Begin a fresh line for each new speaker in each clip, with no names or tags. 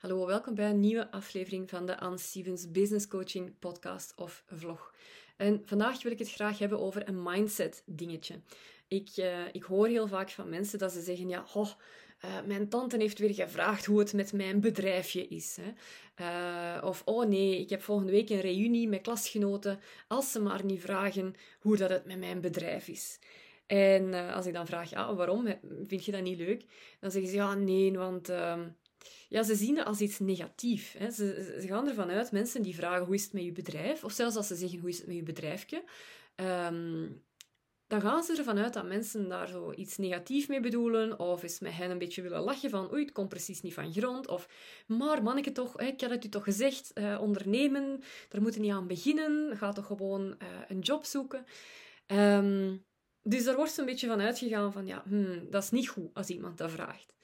Hallo, welkom bij een nieuwe aflevering van de Anne Stevens Business Coaching podcast of vlog. En vandaag wil ik het graag hebben over een mindset dingetje. Ik, uh, ik hoor heel vaak van mensen dat ze zeggen, ja, oh, mijn tante heeft weer gevraagd hoe het met mijn bedrijfje is. Hè. Uh, of, oh nee, ik heb volgende week een reunie met klasgenoten, als ze maar niet vragen hoe dat het met mijn bedrijf is. En als ik dan vraag, ja, waarom? Vind je dat niet leuk? Dan zeggen ze, ja, nee, want ehm, ja, ze zien het als iets negatiefs. Ze, ze, gaan ervan uit, mensen die vragen hoe is het met je bedrijf, of zelfs als ze zeggen hoe is het met je bedrijfje, um, dan gaan ze ervan uit dat mensen daar zo iets negatiefs mee bedoelen, of eens met hen een beetje willen lachen van oei, het komt precies niet van grond, of maar manneke toch, ik had het u toch gezegd, uh, ondernemen, daar moeten niet aan beginnen, ga toch gewoon uh, een job zoeken. Um, dus daar wordt een beetje van uitgegaan van ja, hmm, dat is niet goed als iemand dat vraagt.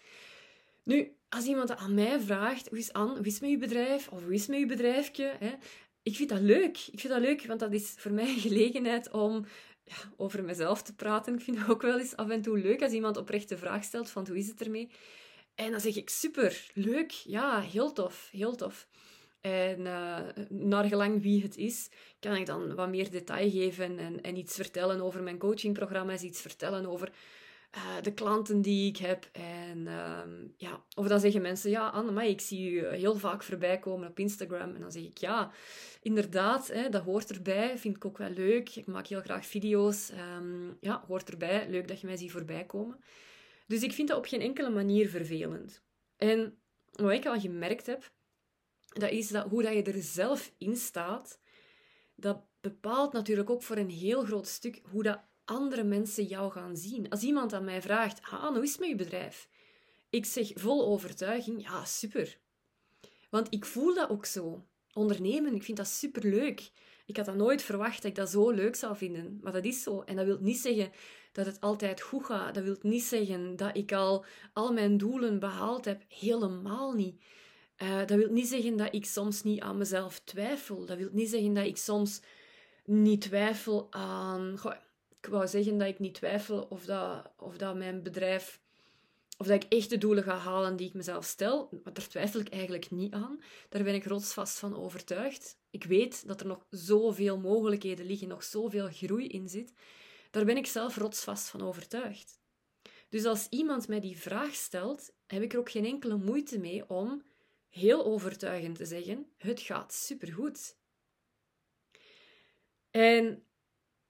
Nu, als iemand aan mij vraagt, hoe is Anne, hoe is met je bedrijf? Of hoe is met je bedrijfje? Hè? Ik vind dat leuk. Ik vind dat leuk, want dat is voor mij een gelegenheid om ja, over mezelf te praten. Ik vind het ook wel eens af en toe leuk als iemand oprecht de vraag stelt van hoe is het ermee? En dan zeg ik, super, leuk, ja, heel tof, heel tof. En uh, naar gelang wie het is, kan ik dan wat meer detail geven en, en iets vertellen over mijn coachingprogramma's, iets vertellen over uh, de klanten die ik heb. En uh, ja, of dan zeggen mensen, ja, Anne, ik zie u heel vaak voorbij komen op Instagram. En dan zeg ik, ja, inderdaad, hè, dat hoort erbij. Vind ik ook wel leuk. Ik maak heel graag video's. Um, ja, hoort erbij. Leuk dat je mij ziet voorbij komen. Dus ik vind dat op geen enkele manier vervelend. En wat ik al gemerkt heb, dat is dat hoe dat je er zelf in staat, dat bepaalt natuurlijk ook voor een heel groot stuk hoe dat andere mensen jou gaan zien. Als iemand aan mij vraagt, ah, hoe is het met je bedrijf? Ik zeg vol overtuiging, ja, super. Want ik voel dat ook zo. Ondernemen, ik vind dat super leuk. Ik had dat nooit verwacht dat ik dat zo leuk zou vinden. Maar dat is zo. En dat wil niet zeggen dat het altijd goed gaat. Dat wil niet zeggen dat ik al al mijn doelen behaald heb. Helemaal niet. Uh, dat wil niet zeggen dat ik soms niet aan mezelf twijfel. Dat wil niet zeggen dat ik soms niet twijfel aan ik wou zeggen dat ik niet twijfel of dat, of dat mijn bedrijf, of dat ik echt de doelen ga halen die ik mezelf stel. Maar daar twijfel ik eigenlijk niet aan. Daar ben ik rotsvast van overtuigd. Ik weet dat er nog zoveel mogelijkheden liggen, nog zoveel groei in zit. Daar ben ik zelf rotsvast van overtuigd. Dus als iemand mij die vraag stelt, heb ik er ook geen enkele moeite mee om heel overtuigend te zeggen: Het gaat supergoed. En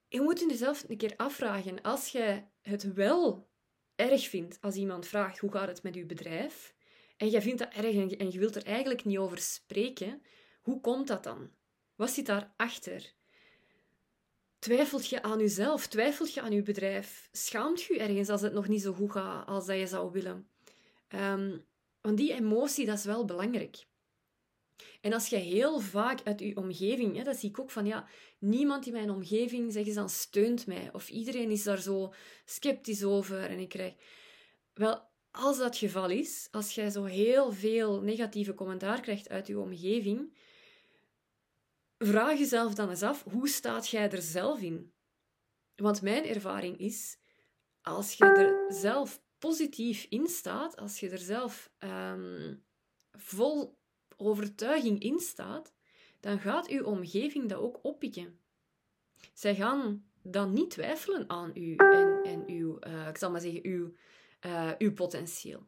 je moet jezelf een keer afvragen, als je het wel erg vindt als iemand vraagt hoe gaat het met je bedrijf, en je vindt dat erg en je wilt er eigenlijk niet over spreken, hoe komt dat dan? Wat zit daarachter? Twijfelt je aan jezelf? Twijfelt je aan je bedrijf? Schaamt je ergens als het nog niet zo goed gaat als dat je zou willen? Um, want die emotie, dat is wel belangrijk. En als je heel vaak uit je omgeving, ja, dat zie ik ook van, ja, niemand in mijn omgeving, zeggen ze dan, steunt mij. Of iedereen is daar zo sceptisch over. En ik krijg... Wel, als dat geval is, als jij zo heel veel negatieve commentaar krijgt uit je omgeving, vraag jezelf dan eens af, hoe staat jij er zelf in? Want mijn ervaring is, als je er zelf positief in staat, als je er zelf um, vol overtuiging in staat, dan gaat uw omgeving dat ook oppikken. Zij gaan dan niet twijfelen aan u en, en uw, uh, ik zal maar zeggen, uw, uh, uw potentieel.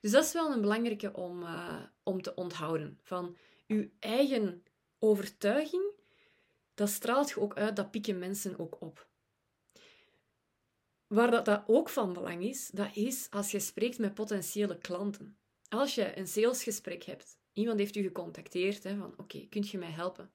Dus dat is wel een belangrijke om, uh, om te onthouden. Van uw eigen overtuiging, dat straalt je ook uit, dat pikken mensen ook op. Waar dat, dat ook van belang is, dat is als je spreekt met potentiële klanten. Als je een salesgesprek hebt, Iemand heeft u gecontacteerd hè, van oké, kunt je mij helpen?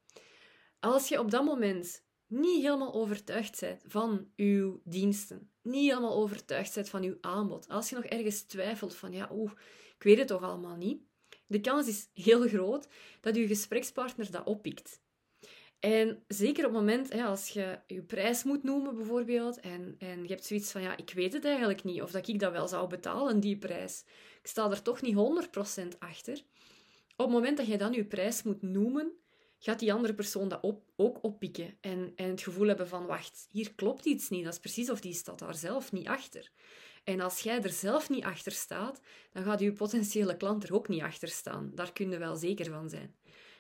Als je op dat moment niet helemaal overtuigd bent van uw diensten, niet helemaal overtuigd bent van uw aanbod, als je nog ergens twijfelt van ja, oeh, ik weet het toch allemaal niet, de kans is heel groot dat uw gesprekspartner dat oppikt. En zeker op het moment, hè, als je je prijs moet noemen bijvoorbeeld, en, en je hebt zoiets van, ja, ik weet het eigenlijk niet, of dat ik dat wel zou betalen, die prijs. Ik sta er toch niet 100% achter. Op het moment dat je dan je prijs moet noemen, gaat die andere persoon dat op, ook oppikken en, en het gevoel hebben van, wacht, hier klopt iets niet. Dat is precies of die staat daar zelf niet achter. En als jij er zelf niet achter staat, dan gaat je potentiële klant er ook niet achter staan. Daar kun je wel zeker van zijn.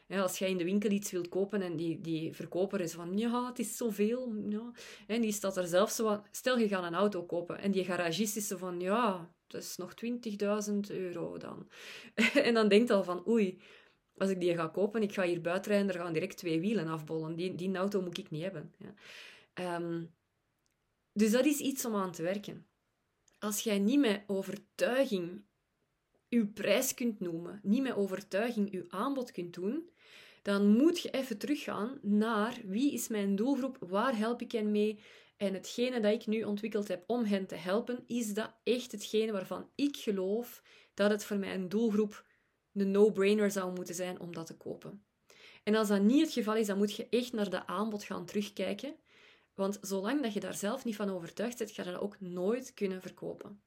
als jij in de winkel iets wilt kopen en die, die verkoper is van, ja, het is zoveel. Ja. En die staat er zelf zo stel je gaat een auto kopen en die garagist is zo van, ja, dat is nog 20.000 euro dan. en dan denkt al van, oei, als ik die ga kopen, ik ga hier buiten rijden, er gaan direct twee wielen afbollen. Die, die auto moet ik niet hebben. Ja. Ehm, dus dat is iets om aan te werken. Als jij niet met overtuiging uw prijs kunt noemen, niet met overtuiging uw aanbod kunt doen, dan moet je even teruggaan naar wie is mijn doelgroep, waar help ik hen mee, en hetgene dat ik nu ontwikkeld heb om hen te helpen, is dat echt hetgene waarvan ik geloof dat het voor mijn doelgroep een no-brainer zou moeten zijn om dat te kopen. En als dat niet het geval is, dan moet je echt naar de aanbod gaan terugkijken. Want zolang dat je daar zelf niet van overtuigd bent, ga je dat ook nooit kunnen verkopen.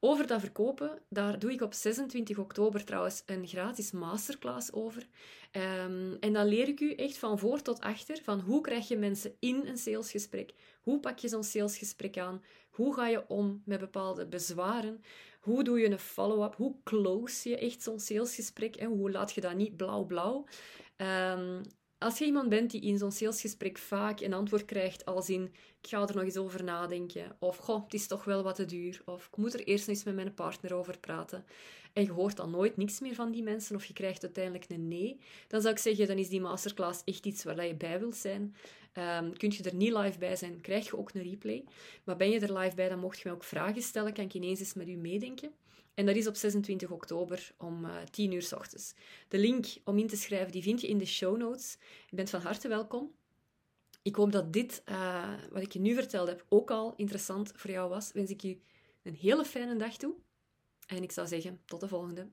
Over dat verkopen, daar doe ik op 26 oktober trouwens een gratis masterclass over. Um, en dan leer ik u echt van voor tot achter van hoe krijg je mensen in een salesgesprek, hoe pak je zo'n salesgesprek aan, hoe ga je om met bepaalde bezwaren, hoe doe je een follow-up, hoe close je echt zo'n salesgesprek en hoe laat je dat niet blauw-blauw. Um, als je iemand bent die in zo'n salesgesprek vaak een antwoord krijgt als in ik ga er nog eens over nadenken, of goh, het is toch wel wat te duur, of ik moet er eerst eens met mijn partner over praten, en je hoort dan nooit niks meer van die mensen, of je krijgt uiteindelijk een nee, dan zou ik zeggen, dan is die masterclass echt iets waar je bij wilt zijn. Um, kun je er niet live bij zijn, krijg je ook een replay. Maar ben je er live bij, dan mocht je mij ook vragen stellen, kan ik ineens eens met u meedenken. En dat is op 26 oktober om uh, eh, 10 uur s ochtends. De link om in te schrijven die vind je in de show notes. Je bent van harte welkom. Ik hoop dat dit, uh, wat ik je nu verteld heb, ook al interessant voor jou was. Wens ik je een hele fijne dag toe. En ik zou zeggen, tot de volgende.